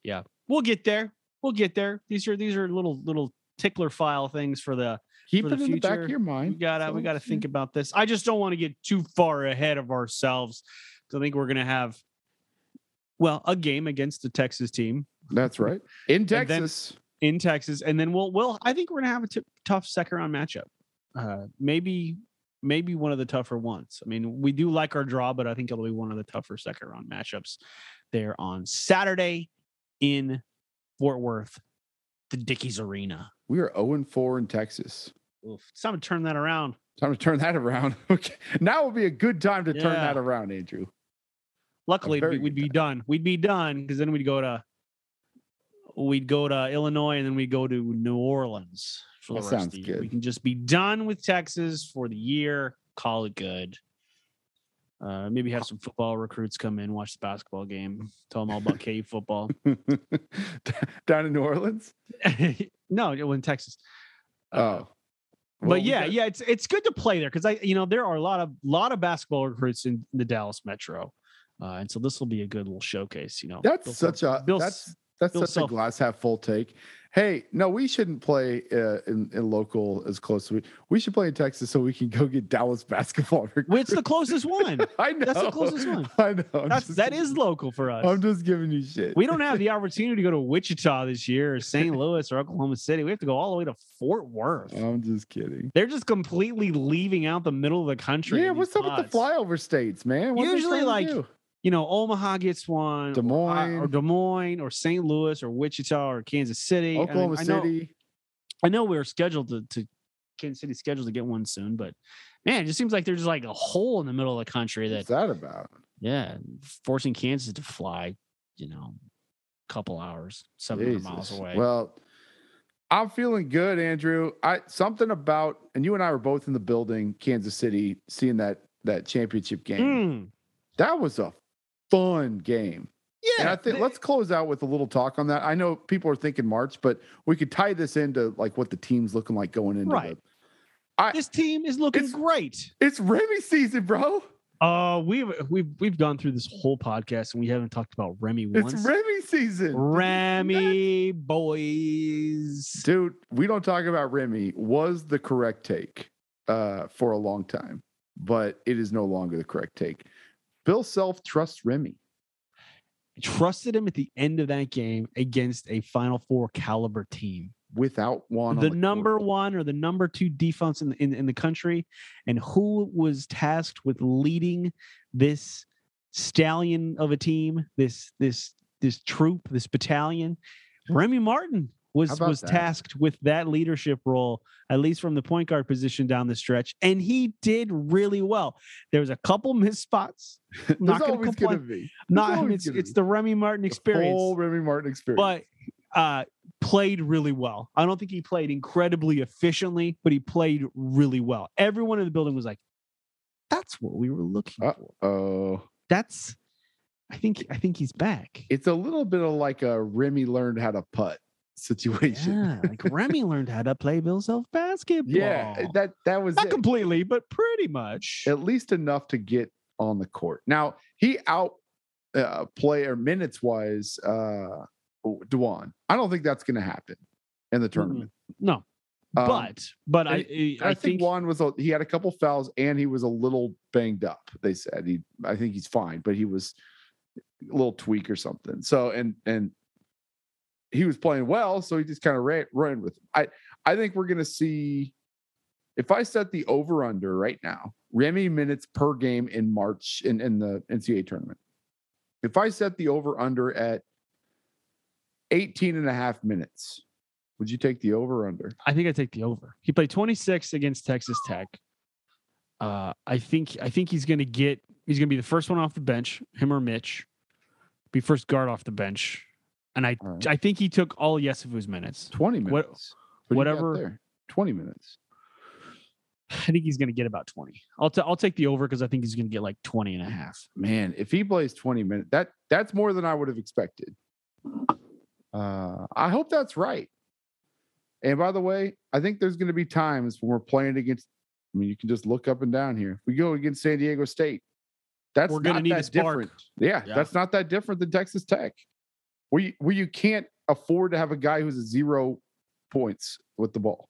Yeah, we'll get there. We'll get there. These are these are little little tickler file things for the Keep For it the in the back of your mind. we gotta we gotta think about this. I just don't want to get too far ahead of ourselves. I think we're gonna have well a game against the Texas team That's right. In Texas. in Texas, and then we'll we'll I think we're gonna have a t- tough second round matchup. Uh, maybe maybe one of the tougher ones. I mean, we do like our draw, but I think it'll be one of the tougher second round matchups there on Saturday in Fort Worth, the Dickies Arena. we are 0 and 4 in Texas. Oof. It's time to turn that around. Time to turn that around. Okay. Now would be a good time to turn that around, Andrew. Luckily, we'd good be done. We'd be done because then we'd go to we'd go to Illinois and then we go to New Orleans for the That rest sounds of the year. We can just be done with Texas for the year. Call it good. Uh, maybe have some football recruits come in, watch the basketball game, tell them all about KU football. Down in New Orleans? no, in Texas. Uh, Oh. Well, but yeah, yeah, it's it's good to play there because I, you know, there are a lot of lot of basketball recruits in the Dallas metro, uh, and so this will be a good little showcase. You know, That's Bill such a Bill that's that's Bill such Self- a glass half full take. Hey, no, we shouldn't play uh, in, in local as close as we we should play in Texas so we can go get Dallas basketball. It's the closest one. I know that's the closest one. I know. I'm That's local for us. I'm just giving you shit. we don't have the opportunity to go to Wichita this year, or St. Louis, or Oklahoma City. We have to go all the way to Fort Worth. I'm just kidding. They're just completely leaving out the middle of the country. Yeah, what's these up with the flyover states, man? What Usually, like? You know, Omaha gets one, Des Moines. or Des Moines, or St. Louis, or Wichita, or Kansas City. I mean, Oklahoma I know, City. I know we are scheduled to, to Kansas City scheduled to get one soon, but man, it just seems like there's like a hole in the middle of the country that What's that about? yeah, forcing Kansas to fly, you know, a couple hours, 700 miles away. Well, I'm feeling good, Andrew. I something about and you and I were both in the building, Kansas City, seeing that that championship game. Mm, That was a fun game. And yeah, I think th- let's close out with a little talk on that. I know people are thinking March, but we could tie this into like what the team's looking like going into Right. the this team is looking it's- great. It's Remy season, bro. Uh, we've we've we've gone through this whole podcast and we haven't talked about Remy once. It's Remy season. Did you? Remy boys. Dude, we don't talk about Remy was the correct take uh, for a long time, but it is no longer the correct take. Bill Self trusts Remy. Trusted him at the end of that game against a Final Four caliber team. without one. on the court. number one or the number two defense in the, in, in the country, and who was tasked with leading this stallion of a team, this this this troop, this battalion. Remy Martin was was that? tasked with that leadership role, at least from the point guard position down the stretch, and he did really well. There was a couple missed spots. Not gonna always complain. Not it's, it's be. the Remy Martin The experience Whole Remy Martin experience. but uh played really well. I don't think he played incredibly efficiently, but he played really well. Everyone in the building was like, "That's what we were looking Uh, for." oh, That's, I think, I think he's back. it's a little bit of like a Remy learned how to putt situation. Yeah, like Remy learned how to play Bill Self basketball. Yeah, that that was not it. completely, but pretty much. at least enough to get on the court. Now he out uh, player minutes wise, uh, Dajuan. I don't think that's going to happen in the tournament. No, Um, but but I and I, I, think, Juan was a, he had a couple fouls and he was a little banged up. They said he I think he's fine, but he was a little tweak or something. So and and he was playing well, so he just kind of ran, ran with. Him. I I think we're gonna see if I set the over under right now, Remy minutes per game in March in in the NCAA tournament. If I set the over under at 18 and a half minutes, would you take the over under? I think I take the over. He played 26 against Texas Tech. Uh, I think I think he's gonna get he's gonna be the first one off the bench, him or Mitch. Be first guard off the bench. And I right. I think he took all Yesufu's minutes. 20 minutes. What do you got Whatever- 20 minutes. I think he's going to get about 20. I'll, t- I'll take the over because I think he's going to get like 20 and a half. Man, if he plays 20 minutes, that that's more than I would have expected. Uh, I hope that's right. And by the way, I think there's going to be times when we're playing against. I mean, you can just look up and down here. If we go against San Diego State, that's We're gonna not need a that spark. different. Yeah, Yeah. that's not that different than Texas Tech, where you, where you can't afford to have a guy who's a zero points with the ball,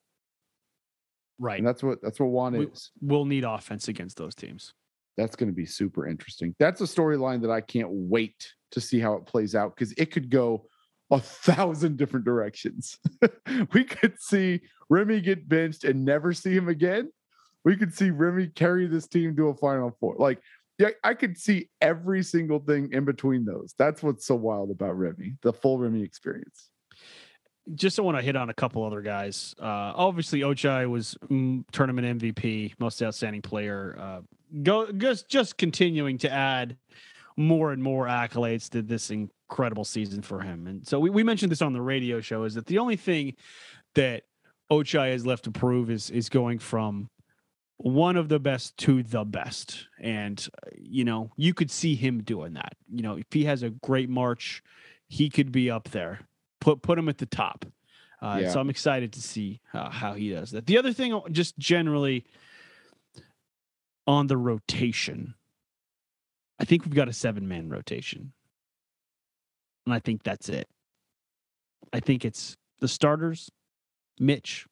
Right. and that's what that's what Juan We- is. We'll need offense against those teams. That's going to be super interesting. That's a storyline that I can't wait to see how it plays out because it could go a thousand different directions. we could see Remy get benched and never see him again. We could see Remy carry this team to a final four. Like, yeah, I could see every single thing in between those. That's what's so wild about Remy, the full Remy experience. just I want to hit on a couple other guys. Uh, obviously, Ochai was mm, tournament MVP, most outstanding player. Uh, go just just continuing to add more and more accolades to this incredible season for him. And so we, we mentioned this on the radio show is that the only thing that Ochai has left to prove is is going from one of the best to the best. And you know, you could see him doing that. You know, if he has a great March, he could be up there put put him at the top. Uh, Yeah. So I'm excited to see uh, how he does that. The other thing, just generally on the rotation, I think we've got a seven man rotation, and I think that's it. I think it's the starters, Mitch,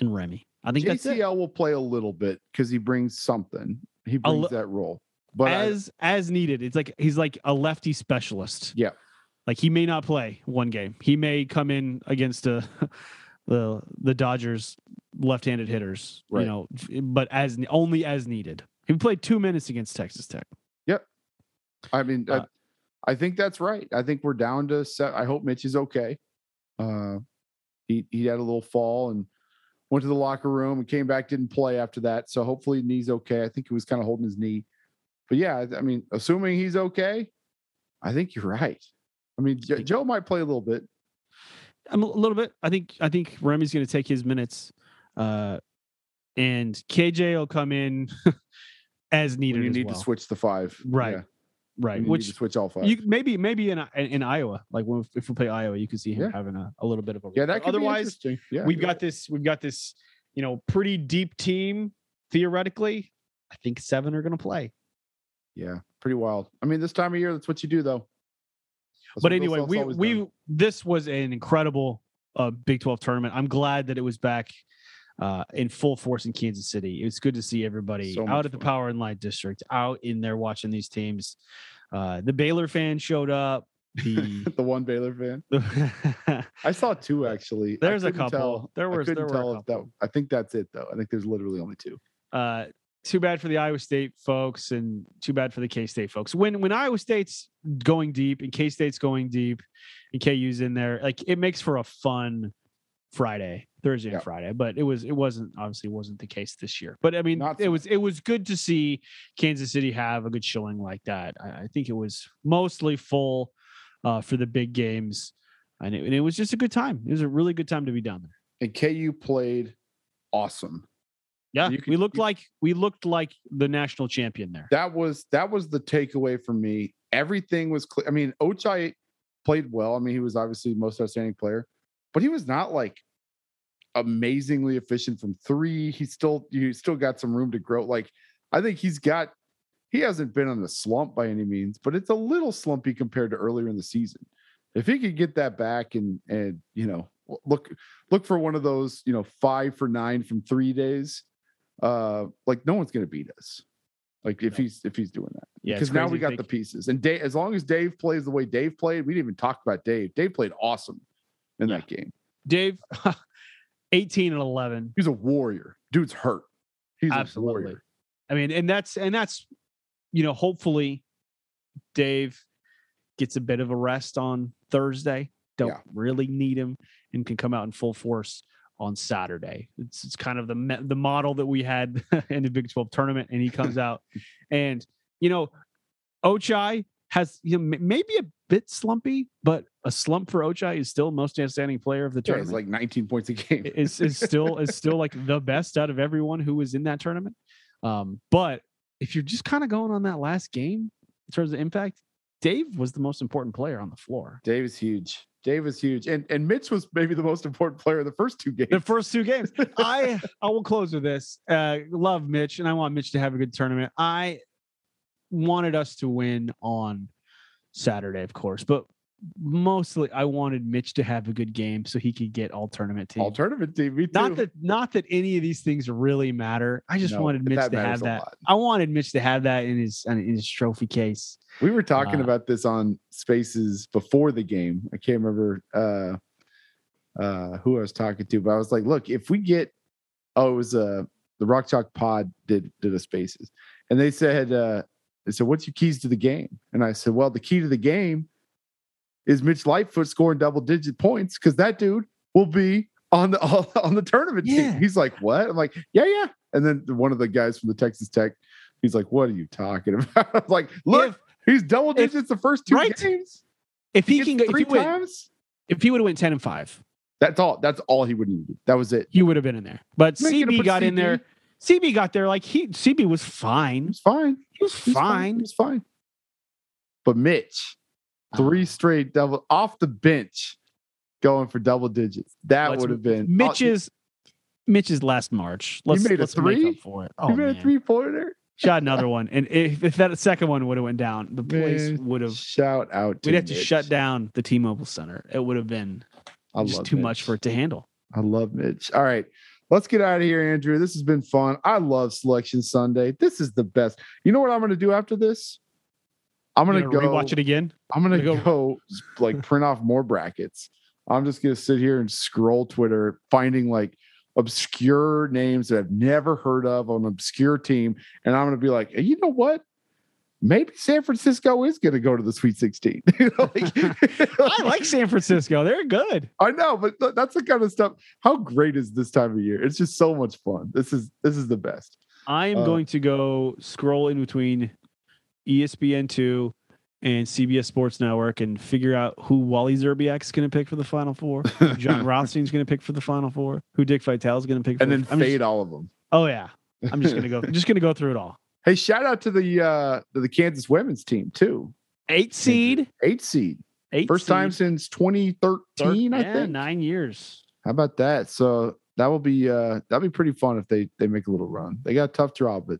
and Remy. I think. JCL will play a little bit because he brings something. He brings li- that role. But I- as as needed. It's like he's like a lefty specialist. Yeah. Like he may not play one game. He may come in against uh the the Dodgers left-handed hitters, Right. you know, but as only as needed. He played 2 minutes against Texas Tech. Yep. I mean, Uh, I, I think that's right. I think we're down to set. I hope Mitch is okay. Uh, he he had a little fall and went to the locker room and came back, didn't play after that. So hopefully knee's okay. I think he was kind of holding his knee. But yeah, I- mean, assuming he's okay, I think you're right. I mean, Jo- Joe might play a little bit. I'm a little bit. I think I think Remy's going to take his minutes uh and KJ will come in as When needed you need well. to switch the five, Right, Yeah, right. when you need Which switch all five. You maybe maybe in in, Iowa, like when, if we play Iowa, you could see him Yeah. having a, a little bit of a yeah, that otherwise. Yeah, we've got this we've got this you know pretty deep team theoretically. I think seven are going to play. Yeah, pretty wild. I mean, this time of year, that's what you do, though. That's but anyway, we we done. this was an incredible uh, Big Twelve tournament. I'm glad that it was back uh, in full force in Kansas City. It's good to see everybody So out at the fun. Power and Light District, out in there watching these teams. Uh, the Baylor fan showed up. The the one Baylor fan. I saw two actually. There's a couple. tell- there I was there couldn't were tell if that. I think that's it though. I think there's literally only two. uh, too bad for the Iowa State folks, and too bad for the K State folks. When when Iowa State's going deep and K State's going deep, and KU's in there, like it makes for a fun Friday, Thursday Yeah. and Friday. But it was it wasn't obviously wasn't the case this year. But I mean, Not it so was it was good to see Kansas City have a good showing like that. I, I think it was mostly full uh, for the big games, and it, and it was just a good time. It was a really good time to be down there. And KU played awesome. Yeah, You we looked you- like we looked like the national champion there. That was that was the takeaway for me. Everything was clear. I mean, Ochai played well. I mean, he was obviously most outstanding player, but he was not like amazingly efficient from three. He still you still got some room to grow. Like I think he's got he hasn't been on a slump by any means, but it's a little slumpy compared to earlier in the season. If he could get that back and and you know look look for one of those you know five for nine from three days, uh, like no one's gonna beat us. Like if he's if he's doing that, Yeah, because now we got the pieces. And Dave, as long as Dave plays the way Dave played, we didn't even talk about Dave. Dave played awesome in Yeah. that game. Dave, 18 and 11. He's a warrior. Dude's hurt. He's a Absolutely. warrior. I mean, and that's and that's you know, hopefully Dave gets a bit of a rest on Thursday. Don't Yeah. really need him and can come out in full force on Saturday. It's it's kind of the the model that we had in the Big 12 tournament and he comes out and you know, Ochai has you know maybe a bit slumpy, but a slump for Ochai is still most outstanding player of the Yeah, it's tournament. like 19 points a game. is is still is still like the best out of everyone who was in that tournament. Um, but if you're just kind of going on that last game in terms of impact, Dave was the most important player on the floor. Dave is huge. Dave is huge, and and Mitch was maybe the most important player in the first two games. The first two games. I I will close with this. Uh, love Mitch, and I want Mitch to have a good tournament. I wanted us to win on Saturday, of course, but mostly I wanted Mitch to have a good game so he could get all tournament team. All tournament team. Not that not that any of these things really matter. I just No, wanted Mitch to have that. lot. I wanted Mitch to have that in his in his trophy case. We were talking Uh, about this on Spaces before the game. I can't remember uh uh who I was talking to, but I was like, look, if we get oh, it was uh the Rock Chalk Pod did did a Spaces, and they said uh they said, What's your keys to the game? And I said, Well, the key to the game is Mitch Lightfoot scoring double digit points because that dude will be on the on the tournament Yeah. team. He's like, What? I'm like, Yeah, yeah. And then one of the guys from the Texas Tech, he's like, What are you talking about? I'm like, look, If, He's double If- digits the first two right? games. if he Gets can go, if three he, went, times. if he would have went ten and five, That's all. That's all he would need. That was it. he would have been in there. But gonna CB got in there. CB got there like he CB was fine. He fine. was fine. He was He was fine. He was fine. But Mitch, three Uh, straight double off the bench, going for double digits. That let's- would have been Mitch's Mitch's last March. Let's, made a three? up for it. Oh, he made man. a three pointer. shot another one, and if, if that second one would have went down, the place would have. Shout out. To We'd have to shut down the T-Mobile Center. It would have been I just too much for it to handle. I love Mitch. All right. Let's get out of here, Andrew. This has been fun. I love Selection Sunday. This is the best. You know what I'm going to do after this? I'm going to go rewatch it again. I'm gonna Gonna go, go- like print off more brackets. I'm just gonna sit here and scroll Twitter, finding like obscure names that I've never heard of on an obscure team, and I'm gonna be like, hey, you know what? Maybe San Francisco is gonna go to the Sweet 16. Like- I like San Francisco. They're good. I know, but th- that's the kind of stuff. How great is this time of year? It's just so much fun. This is this is the best. I am Uh, going to go scroll in between E ESPN2 and CBS Sports Network and figure out who Wally Szczerbiak is going to pick for the Final Four, who Jon Rothstein's going to pick for the Final Four, who Dick Vitale is going to pick. For And then fade Just, all of them. oh yeah, I'm just going to go. just going to go through it all. Hey, shout out to the uh to the Kansas women's team too. Eight seed, Eight seed. eight First time since 2013, I yeah, think. nine years. How about that? So that will be uh that'll be pretty fun if they they make a little run. They got a tough draw, but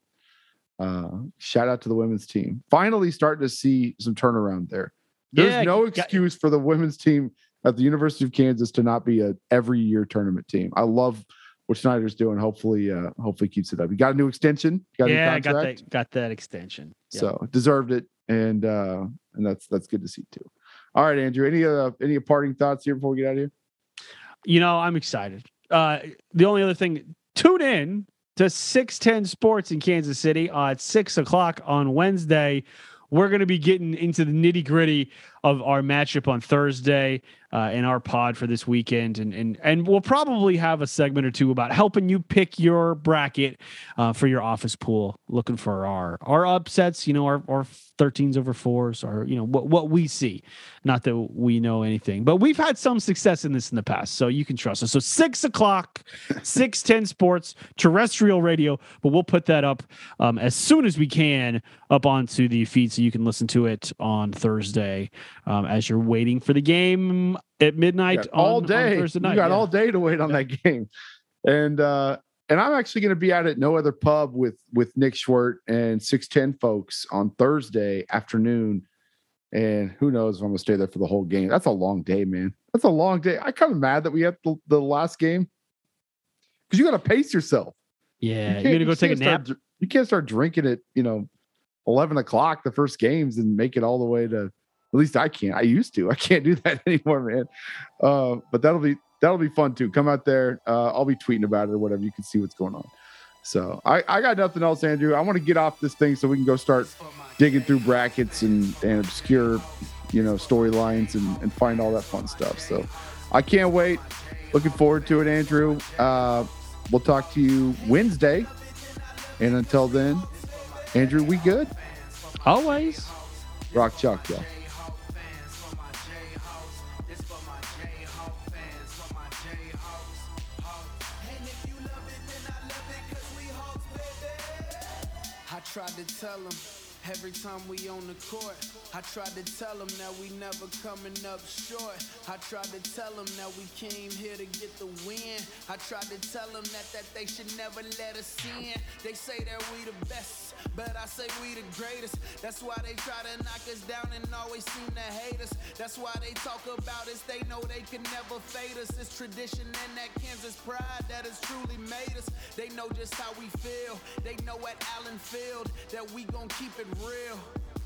uh shout out to the women's team. Finally starting to see some turnaround there. There's Yeah, no you got- excuse for the women's team at the University of Kansas to not be a every year tournament team. I love what Schneider's doing. Hopefully, uh hopefully keeps it up. You got a new extension, got a Yeah, got that. Got that extension. Yep. So deserved it. And uh and that's that's good to see too. All right, Andrew. Any uh any parting thoughts here before we get out of here? you know, I'm excited. Uh, the only other thing, tune in to 610 Sports in Kansas City uh, at six o'clock on Wednesday. We're going to be getting into the nitty gritty of our matchup on Thursday uh, in our pod for this weekend, and and and we'll probably have a segment or two about helping you pick your bracket uh, for your office pool. Looking for our our upsets, you know, our our 13s over fours, or you know what what we see. Not that we know anything, but we've had some success in this in the past, so you can trust us. So six o'clock, six ten sports, terrestrial radio, but we'll put that up um, as soon as we can up onto the feed, so you can listen to it on Thursday um, as you're waiting for the game at midnight all on- on day. Thursday you got yeah. all day to wait on that game. And uh and I'm actually going to be out at no other pub with with Nick Schwert and 610 folks on Thursday afternoon. And who knows if I'm going to stay there for the whole game. That's a long day, man. That's a long day. I kind of mad that we had the, the last game because you got to pace yourself. Yeah, You you're gonna go take a can't start nap. you can't start drinking at you know 11 o'clock the first games and make it all the way to. At least I can't. I used to. I can't do that anymore, man. Uh, but that'll be that'll be fun too. Come out there. Uh, I'll be tweeting about it or whatever. You can see what's going on. So I, I got nothing else, Andrew. I want to get off this thing so we can go start digging through brackets and, and obscure, you know, storylines and, and find all that fun stuff. So I can't wait. Looking forward to it, Andrew. Uh, we'll talk to you Wednesday. And until then, Andrew, we good? Always. Rock Chalk, y'all. Tried to tell them every time we on the court. I tried to tell them that we never coming up short. I tried to tell them that we came here to get the win. I tried to tell them that, that they should never let us in. They say that we the best, but I say we the greatest. That's why they try to knock us down and always seem to hate us. That's why they talk about us. They know they can never fade us. It's tradition and that Kansas pride that has truly made us. They know just how we feel. They know at Allen Field that we gon' keep it real.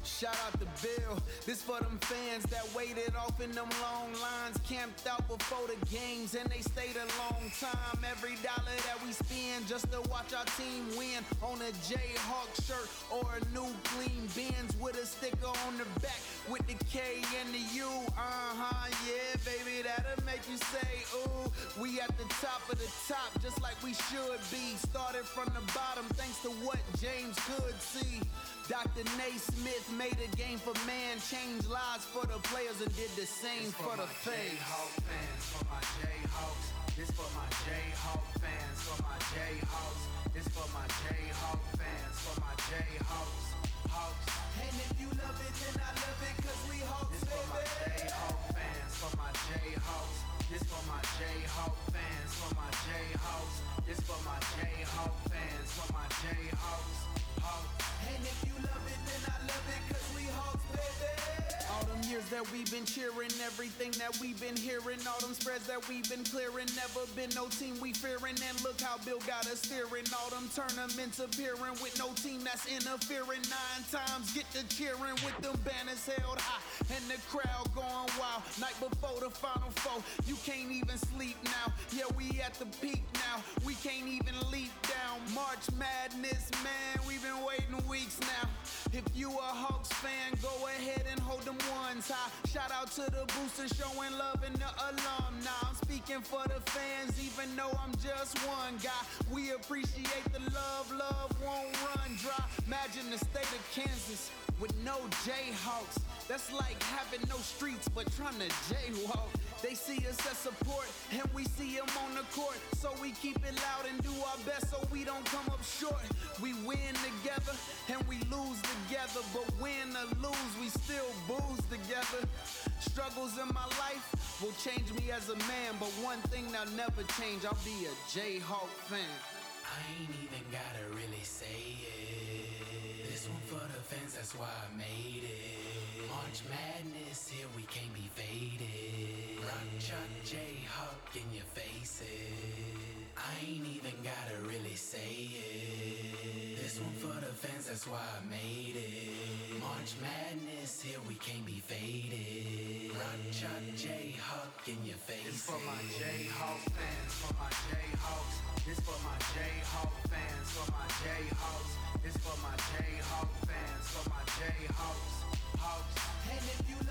Shout out to Bill. This for them fans that waited off in them long lines, camped out before the games, and they stayed a long time. Every dollar that we spend just to watch our team win on a Jayhawk shirt or a new clean Benz with a sticker on the back with the K and the U. Uh huh, yeah, baby, that'll make you say, ooh, we at the top of the top, just like we should be. Started from the bottom thanks to what James could see. Dr. Naismith made a game for man, changed lives for the players, and did the same for, the fans. Jayhawk fans, for my Jayhawks. This for my Jayhawk fans, for my Jayhawks. This for my Jayhawk fans, for my Jayhawks. Hawks. And if you love it, then I love it, that we've been cheering, everything that we've been hearing, all them spreads that we've been clearing, never been no team we fearing. And look how Bill got us steering, all them tournaments appearing with no team that's interfering. Nine times get to cheering with them banners held high and the crowd going wild. Night before the final four, you can't even sleep now. Yeah, we at the peak now, we can't even leap down. March Madness, man, we've been waiting weeks now. If you a Hawks fan, go ahead and hold them ones high. Shout out to the boosters showing love and the alumni. I'm speaking for the fans, even though I'm just one guy. We appreciate the love, love won't run dry. Imagine the state of Kansas with no Jayhawks. That's like having no streets but trying to jaywalk. They see us as support and we see them on the court. So we keep it loud and do our best so we don't come up short. We win together and we lose together. But win or lose, we still booze together. Struggles in my life will change me as a man. But one thing that'll never change, I'll be a Jayhawk fan. I ain't even gotta really say it. This one for the fans, that's why I made it. March Madness, here we can't be faded. Rock Chalk Jayhawk in your faces. I ain't even gotta really say it. This one for the fans, that's why I made it. March Madness, here we can't be faded. Rock Chalk Jayhawk in your faces. This for my Jayhawk fans, for my Jayhawks. This for my Jayhawk fans, for my Jayhawks. This for my Jayhawk fans, for my Jayhawks. Hawks. If you